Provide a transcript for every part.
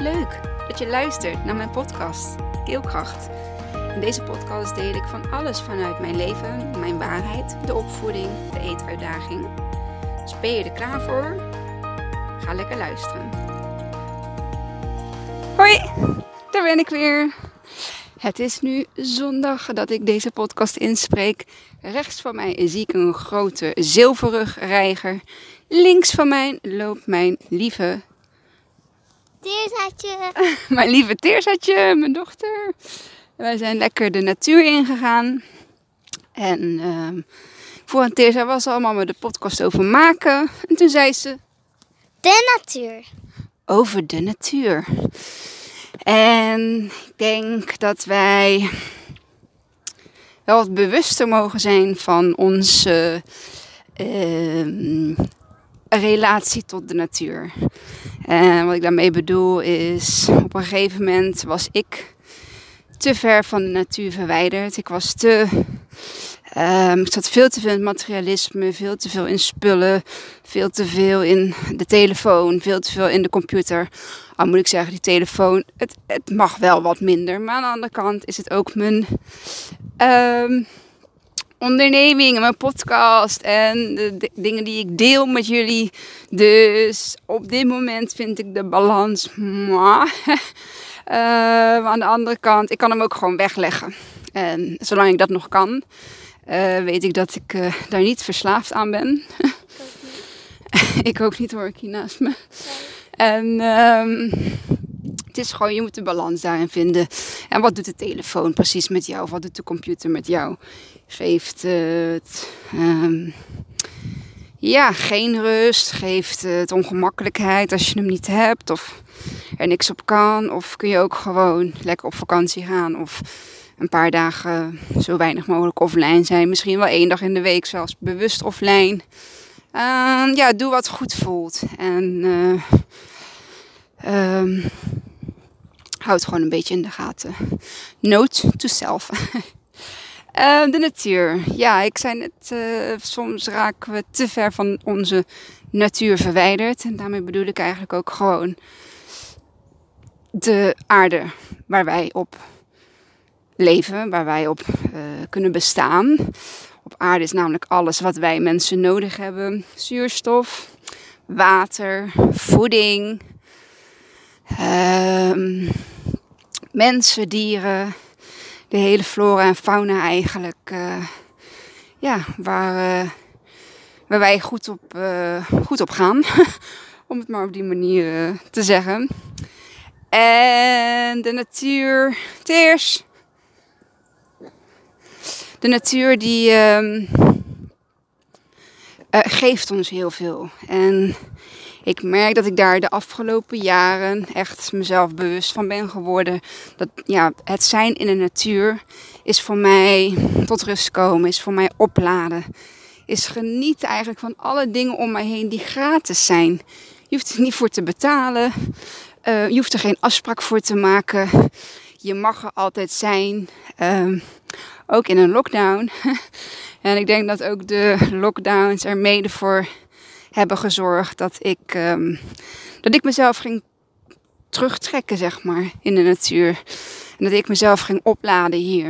Leuk dat je luistert naar mijn podcast Keelkracht. In deze podcast deel ik van alles vanuit mijn leven, mijn waarheid, de opvoeding, de eetuitdaging. Dus ben je er klaar voor? Ga lekker luisteren. Hoi, daar ben ik weer. Het is nu zondag dat ik deze podcast inspreek. Rechts van mij zie ik een grote zilverrugreiger. Links van mij loopt mijn lieve Teerzatje. mijn lieve Teerzatje, mijn dochter. Wij zijn lekker de natuur ingegaan. En ehm voor een Teerza was allemaal met de podcast over maken. En toen zei ze De natuur. over de natuur. En ik denk dat wij wel wat bewuster mogen zijn van onze relatie tot de natuur. En wat ik daarmee bedoel is, op een gegeven moment was ik te ver van de natuur verwijderd. Ik was te. ehm, ik zat veel te veel in materialisme, veel te veel in spullen, veel te veel in de telefoon, veel te veel in de computer. Al moet ik zeggen, die telefoon, het, het mag wel wat minder. Maar aan de andere kant is het ook mijn ehm, onderneming en mijn podcast en de, dingen die ik deel met jullie. Dus op dit moment vind ik de balans. mwah. Eh, maar aan de andere kant, ik kan hem ook gewoon wegleggen. En zolang ik dat nog kan, eh, weet ik dat ik eh, daar niet verslaafd aan ben. ik ook niet hoor, ik hier naast me. En ehm, het is gewoon, je moet de balans daarin vinden. En wat doet de telefoon precies met jou? Of wat doet de computer met jou? Geeft het ehm, ja, geen rust? Geeft het ongemakkelijkheid als je hem niet hebt? Of er niks op kan? Of kun je ook gewoon lekker op vakantie gaan? Of een paar dagen zo weinig mogelijk offline zijn? Misschien wel één dag in de week zelfs bewust offline. Ehm, ja, doe wat goed voelt. En eh, ehm, houd gewoon een beetje in de gaten. Note to self. Eh, de natuur. Ja, ik zei net, eh, soms raken we te ver van onze natuur verwijderd. En daarmee bedoel ik eigenlijk ook gewoon de aarde waar wij op leven, waar wij op eh, kunnen bestaan. Op aarde is namelijk alles wat wij mensen nodig hebben: zuurstof, water, voeding, ehm, mensen, dieren, de hele flora en fauna eigenlijk. eh, ja, waar, eh, waar wij goed op, eh, goed op gaan. Om het maar op die manier te zeggen. En de natuur, teers. De natuur die ehm, eh, geeft ons heel veel. En ik merk dat ik daar de afgelopen jaren echt mezelf bewust van ben geworden. Dat ja, het zijn in de natuur is voor mij tot rust komen, is voor mij opladen. Is genieten eigenlijk van alle dingen om mij heen die gratis zijn. Je hoeft er niet voor te betalen. Eh, je hoeft er geen afspraak voor te maken. Je mag er altijd zijn. Ehm, ook in een lockdown. en ik denk dat ook de lockdowns er mede voor hebben gezorgd dat ik, ehm, dat ik mezelf ging terugtrekken, zeg maar, in de natuur. En dat ik mezelf ging opladen hier.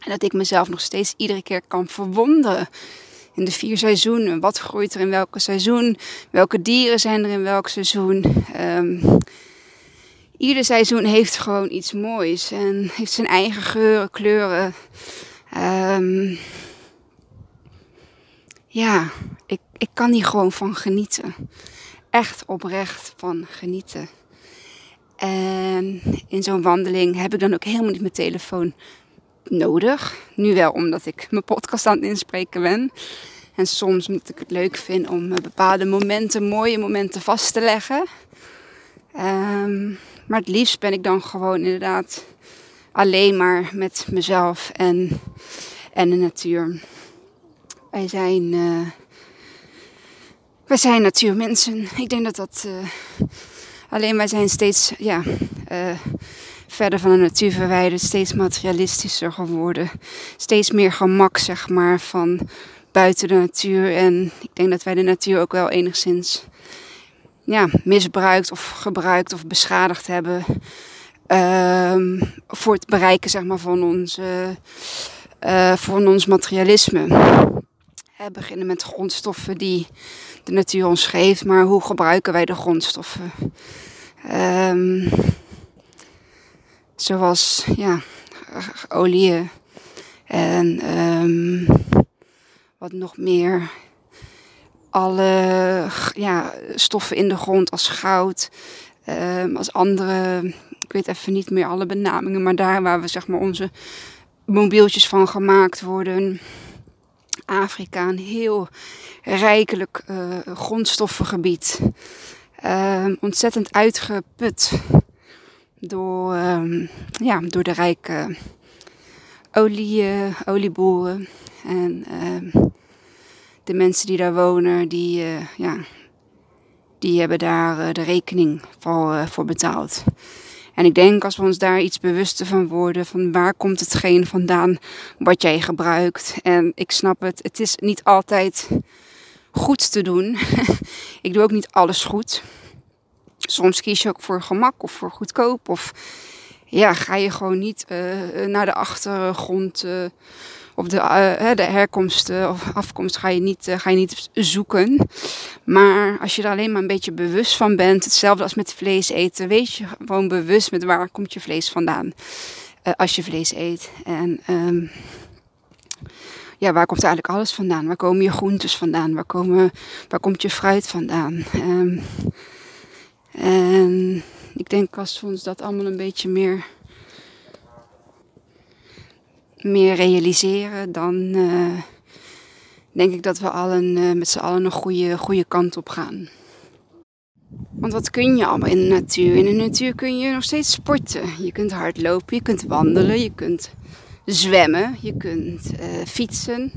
En dat ik mezelf nog steeds iedere keer kan verwonderen. In de vier seizoenen. Wat groeit er in welke seizoen? Welke dieren zijn er in welk seizoen? Ehm, ieder seizoen heeft gewoon iets moois. En heeft zijn eigen geuren, kleuren. Ehm, ja, ik, ik kan hier gewoon van genieten. Echt oprecht van genieten. En in zo'n wandeling heb ik dan ook helemaal niet mijn telefoon nodig. Nu wel, omdat ik mijn podcast aan het inspreken ben. En soms omdat ik het leuk vind om bepaalde momenten, mooie momenten vast te leggen. Ehm, maar het liefst ben ik dan gewoon inderdaad alleen maar met mezelf en, en de natuur. Wij zijn, eh, wij zijn natuurmensen. Ik denk dat dat. eh, alleen wij zijn steeds ja, eh, verder van de natuur verwijderd, steeds materialistischer geworden. Steeds meer gemak, zeg maar, van buiten de natuur. En ik denk dat wij de natuur ook wel enigszins ja, misbruikt of gebruikt of beschadigd hebben. Ehm, voor het bereiken zeg maar, van, ons, uh, van ons materialisme. We beginnen met grondstoffen die de natuur ons geeft, maar hoe gebruiken wij de grondstoffen? Um, zoals ja, olie en um, wat nog meer. Alle ja, stoffen in de grond als goud, um, als andere, ik weet even niet meer alle benamingen, maar daar waar we zeg maar onze mobieltjes van gemaakt worden. Afrika, een heel rijkelijk uh, grondstoffengebied. Uh, ontzettend uitgeput door, uh, ja, door de rijke olie, olieboeren. En ehm, de mensen die daar wonen, die, eh, ja, die hebben daar eh, de rekening voor, eh, voor betaald. En ik denk als we ons daar iets bewuster van worden, van waar komt hetgeen vandaan wat jij gebruikt. En ik snap het, het is niet altijd goed te doen. ik doe ook niet alles goed. Soms kies je ook voor gemak of voor goedkoop. Of ja, ga je gewoon niet uh, naar de achtergrond uh, of de, uh, de herkomst of afkomst ga je, niet, ga je niet zoeken. Maar als je er alleen maar een beetje bewust van bent, hetzelfde als met vlees eten, weet je gewoon bewust met waar komt je vlees vandaan als je vlees eet. En um, ja, waar komt eigenlijk alles vandaan? Waar komen je groentes vandaan? Waar, komen, waar komt je fruit vandaan? Um, en ik denk als we ons dat allemaal een beetje meer, meer realiseren, dan uh, denk ik dat we allen, uh, met z'n allen een goede, goede kant op gaan. Want wat kun je allemaal in de natuur? In de natuur kun je nog steeds sporten. Je kunt hardlopen, je kunt wandelen, je kunt zwemmen, je kunt uh, fietsen.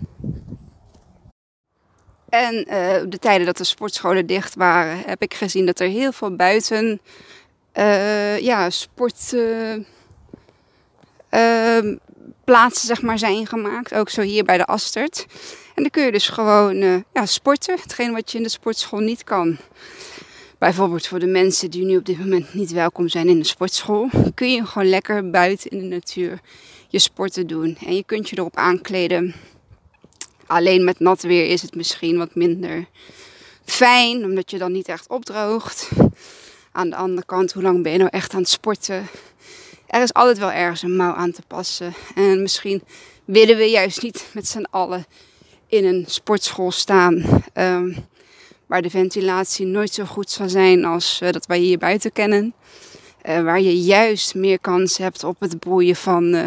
En uh, de tijden dat de sportscholen dicht waren, heb ik gezien dat er heel veel buiten uh, ja, sportplaatsen uh, zeg maar, zijn gemaakt. Ook zo hier bij de Astert. En dan kun je dus gewoon ja, sporten. Hetgeen wat je in de sportschool niet kan. Bijvoorbeeld voor de mensen die nu op dit moment niet welkom zijn in de sportschool. Kun je gewoon lekker buiten in de natuur je sporten doen. En je kunt je erop aankleden. Alleen met nat weer is het misschien wat minder fijn. Omdat je dan niet echt opdroogt. Aan de andere kant, hoe lang ben je nou echt aan het sporten? Er is altijd wel ergens een mouw aan te passen. En misschien willen we juist niet met z'n allen in een sportschool staan. Um, waar de ventilatie nooit zo goed zal zijn als uh, dat wij hier buiten kennen. Uh, waar je juist meer kans hebt op het broeien van uh,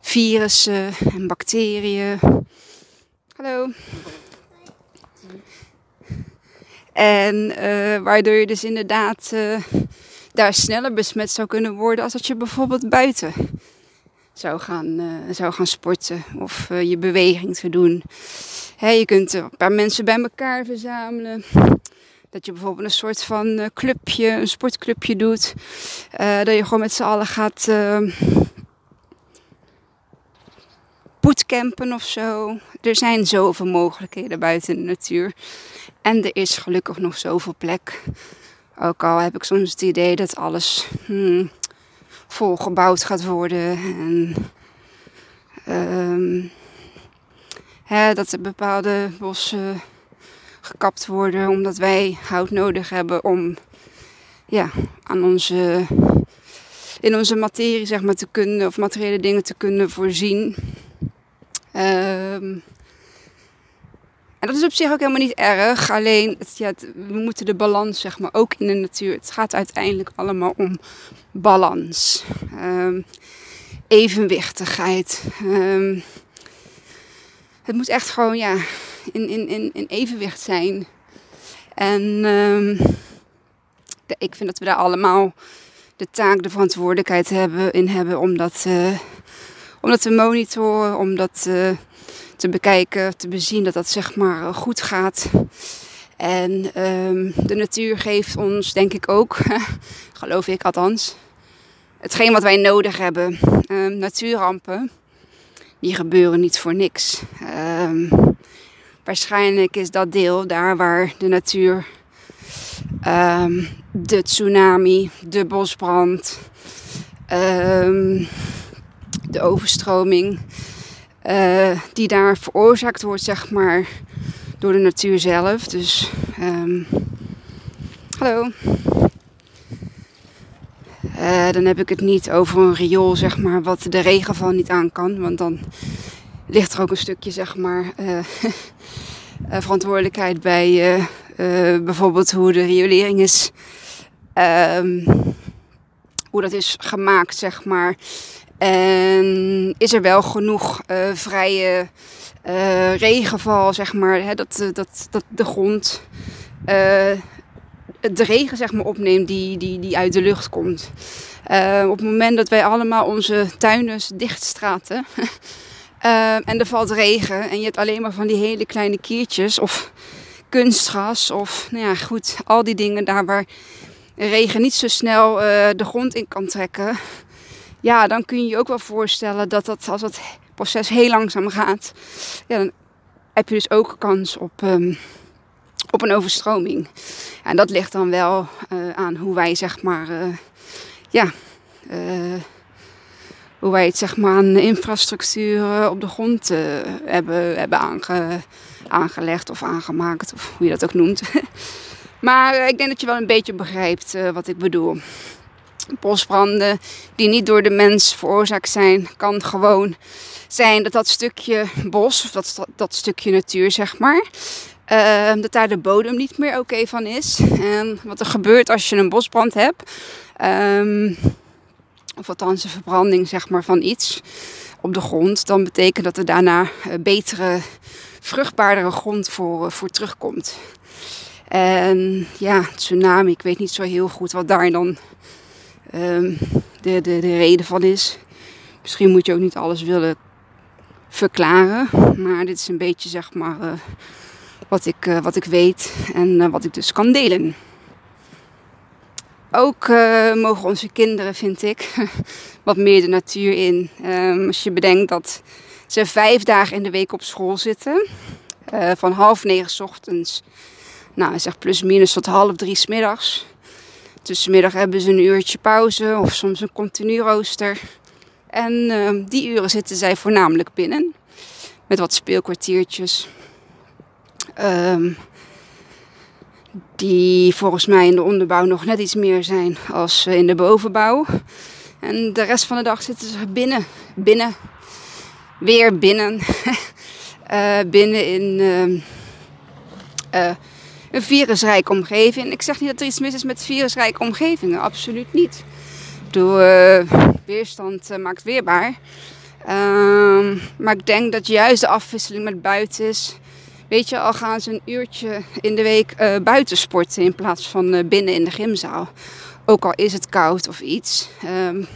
virussen en bacteriën. Hallo. En waardoor je dus inderdaad daar sneller besmet zou kunnen worden als dat je bijvoorbeeld buiten zou gaan, uh, zou gaan sporten of je beweging te doen. Je kunt een paar mensen bij elkaar verzamelen. Dat je bijvoorbeeld een soort van clubje, een sportclubje doet. dat je gewoon met z'n allen gaat bootcampen of zo. Er zijn zoveel mogelijkheden buiten de natuur. En er is gelukkig nog zoveel plek. Ook al heb ik soms het idee dat alles hmm, volgebouwd gaat worden. En um, hè, dat er bepaalde bossen gekapt worden omdat wij hout nodig hebben om ja, aan onze, in onze materie zeg maar, te kunnen, of materiële dingen te kunnen voorzien. Um, dat is op zich ook helemaal niet erg. Alleen, het, ja, we moeten de balans, zeg maar, ook in de natuur. Het gaat uiteindelijk allemaal om balans. Um, evenwichtigheid. Um, het moet echt gewoon, ja, in, in, in, evenwicht zijn. En de, ik vind dat we daar allemaal de taak, de verantwoordelijkheid hebben, in hebben om dat, uh, om dat te monitoren, om dat... Uh, te bekijken, te bezien dat dat zeg maar eh, goed gaat. En um, de natuur geeft ons, denk ik ook, geloof ik althans, hetgeen wat wij nodig hebben. Um, natuurrampen, die gebeuren niet voor niks. Um, waarschijnlijk is dat deel daar waar de natuur ehm, de tsunami, de bosbrand, ehm, de overstroming, uh, die daar veroorzaakt wordt, zeg maar, door de natuur zelf. Dus, um, hallo. Uh, dan heb ik het niet over een riool, zeg maar, wat de regenval niet aan kan. Want dan ligt er ook een stukje, zeg maar, uh, verantwoordelijkheid bij bijvoorbeeld hoe de riolering is. Um, hoe dat is gemaakt, zeg maar. En is er wel genoeg uh, vrije uh, regenval, zeg maar, hè, dat, dat, dat de grond de regen zeg maar, opneemt die, die, die uit de lucht komt. op het moment dat wij allemaal onze tuinen dichtstraten en er valt regen en je hebt alleen maar van die hele kleine kiertjes of kunstgras of nou ja, goed, al die dingen daar waar regen niet zo snel de grond in kan trekken ja, dan kun je je ook wel voorstellen dat, dat als het proces heel langzaam gaat, ja, dan heb je dus ook kans op, um, op een overstroming. En dat ligt dan wel uh, aan hoe wij zeg maar, uh, ja, uh, hoe wij het zeg maar aan infrastructuur op de grond hebben, hebben aange, aangelegd of aangemaakt, of hoe je dat ook noemt. maar ik denk dat je wel een beetje begrijpt wat ik bedoel bosbranden die niet door de mens veroorzaakt zijn, kan gewoon zijn dat dat stukje bos, of dat, dat stukje natuur zeg maar, uh, dat daar de bodem niet meer oké van is. En wat er gebeurt als je een bosbrand hebt, um, of althans een verbranding zeg maar van iets op de grond, dan betekent dat er daarna uh, betere, vruchtbaardere grond voor, uh, voor terugkomt. En ja, tsunami, ik weet niet zo heel goed wat daar dan um, de, de, de reden van is. Misschien moet je ook niet alles willen verklaren. Maar dit is een beetje zeg maar uh, wat, ik, uh, wat ik weet en uh, wat ik dus kan delen. Ook mogen onze kinderen, vind ik, wat meer de natuur in. Um, als je bedenkt dat ze vijf dagen in de week op school zitten. van half negen s ochtends, nou zeg plus minus tot half drie s middags. Tussenmiddag hebben ze een uurtje pauze of soms een continu rooster. En uh, die uren zitten zij voornamelijk binnen. Met wat speelkwartiertjes. Um, die volgens mij in de onderbouw nog net iets meer zijn als in de bovenbouw. En de rest van de dag zitten ze binnen. Binnen. Weer binnen. uh, binnen in... Uh, een virusrijke omgeving. Ik zeg niet dat er iets mis is met virusrijke omgevingen, absoluut niet. Door uh, weerstand uh, maakt weerbaar. Um, maar ik denk dat juist de afwisseling met buiten is. Weet je, al gaan ze een uurtje in de week uh, buiten sporten in plaats van binnen in de gymzaal. Ook al is het koud of iets. Um,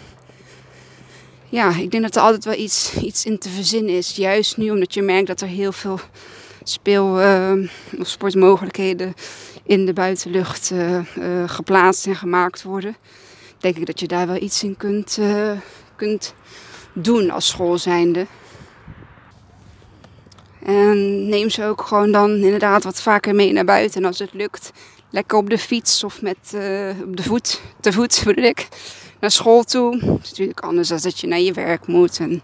ja, ik denk dat er altijd wel iets, iets in te verzinnen is. Juist nu, omdat je merkt dat er heel veel speel- uh, of sportmogelijkheden in de buitenlucht uh, uh, geplaatst en gemaakt worden. Denk ik dat je daar wel iets in kunt, kunt doen als school zijnde. En neem ze ook gewoon dan inderdaad wat vaker mee naar buiten. En als het lukt, lekker op de fiets of met, op de voet, te voet bedoel ik, naar school toe. Het is natuurlijk anders dan dat je naar je werk moet en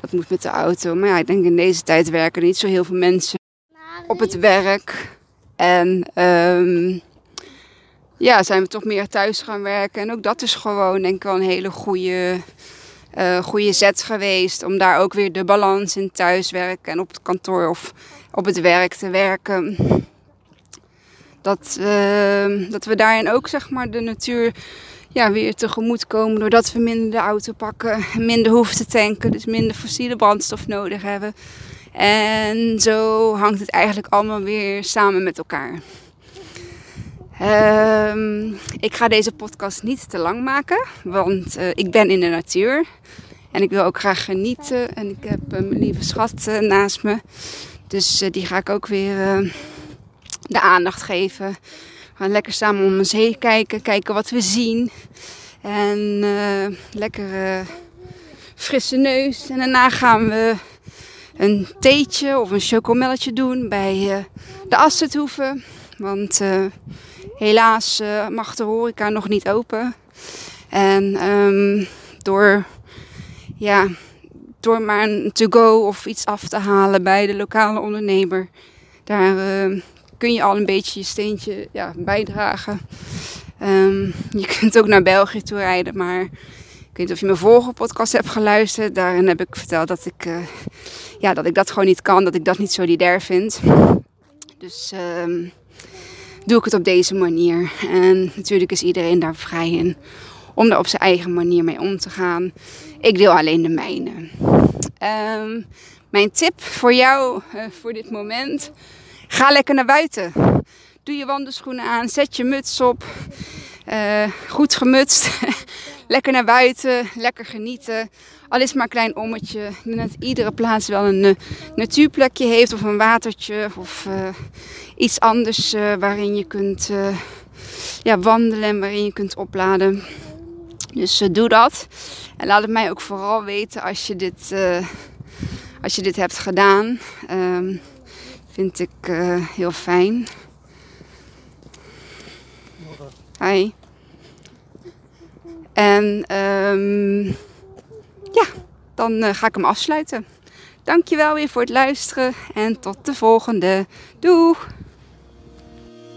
dat moet met de auto. Maar ja, ik denk in deze tijd werken niet zo heel veel mensen op het werk. En um, ja, zijn we toch meer thuis gaan werken. En ook dat is gewoon denk ik wel een hele goede, uh, goede zet geweest. Om daar ook weer de balans in thuiswerken en op het kantoor of op het werk te werken. Dat, uh, dat we daarin ook zeg maar de natuur ja, weer tegemoet komen. Doordat we minder de auto pakken, minder hoeven te tanken. Dus minder fossiele brandstof nodig hebben. En zo hangt het eigenlijk allemaal weer samen met elkaar. Um, ik ga deze podcast niet te lang maken, want uh, ik ben in de natuur. En ik wil ook graag genieten. En ik heb uh, mijn lieve schat uh, naast me. Dus die ga ik ook weer de aandacht geven. We gaan lekker samen om ons heen kijken, kijken wat we zien. En lekker frisse neus. En daarna gaan we een theetje of een chocomelletje doen bij uh, de Assethoeven. Want uh, helaas uh, mag de horeca nog niet open. En um, door, ja, door maar een to-go of iets af te halen bij de lokale ondernemer, daar kun je al een beetje je steentje ja, bijdragen. Um, je kunt ook naar België toe rijden, maar ik weet niet of je mijn vorige podcast hebt geluisterd. Daarin heb ik verteld dat ik, ja, dat ik dat gewoon niet kan, dat ik dat niet solidair vind. Dus um, doe ik het op deze manier. En natuurlijk is iedereen daar vrij in om daar op zijn eigen manier mee om te gaan. Ik deel alleen de mijne. Um, mijn tip voor jou uh, voor dit moment: ga lekker naar buiten. Doe je wandelschoenen aan, zet je muts op. Uh, goed gemutst. lekker naar buiten, lekker genieten. Al is maar een klein ommetje. Ik denk dat iedere plaats wel een uh, natuurplekje heeft of een watertje of uh, iets anders waarin je kunt ja, wandelen en waarin je kunt opladen. Dus doe dat. En laat het mij ook vooral weten als je dit, als je dit hebt gedaan. Um, vind ik heel fijn. Hi. En um, ja, dan uh, ga ik hem afsluiten. Dankjewel weer voor het luisteren en tot de volgende. Doeg!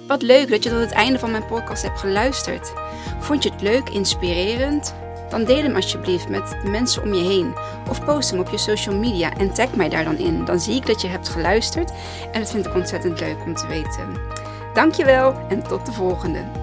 Wat leuk dat je tot het einde van mijn podcast hebt geluisterd. Vond je het leuk, inspirerend? Dan deel hem alsjeblieft met de mensen om je heen. Of post hem op je social media en tag mij daar dan in. Dan zie ik dat je hebt geluisterd en dat vind ik ontzettend leuk om te weten. Dankjewel en tot de volgende.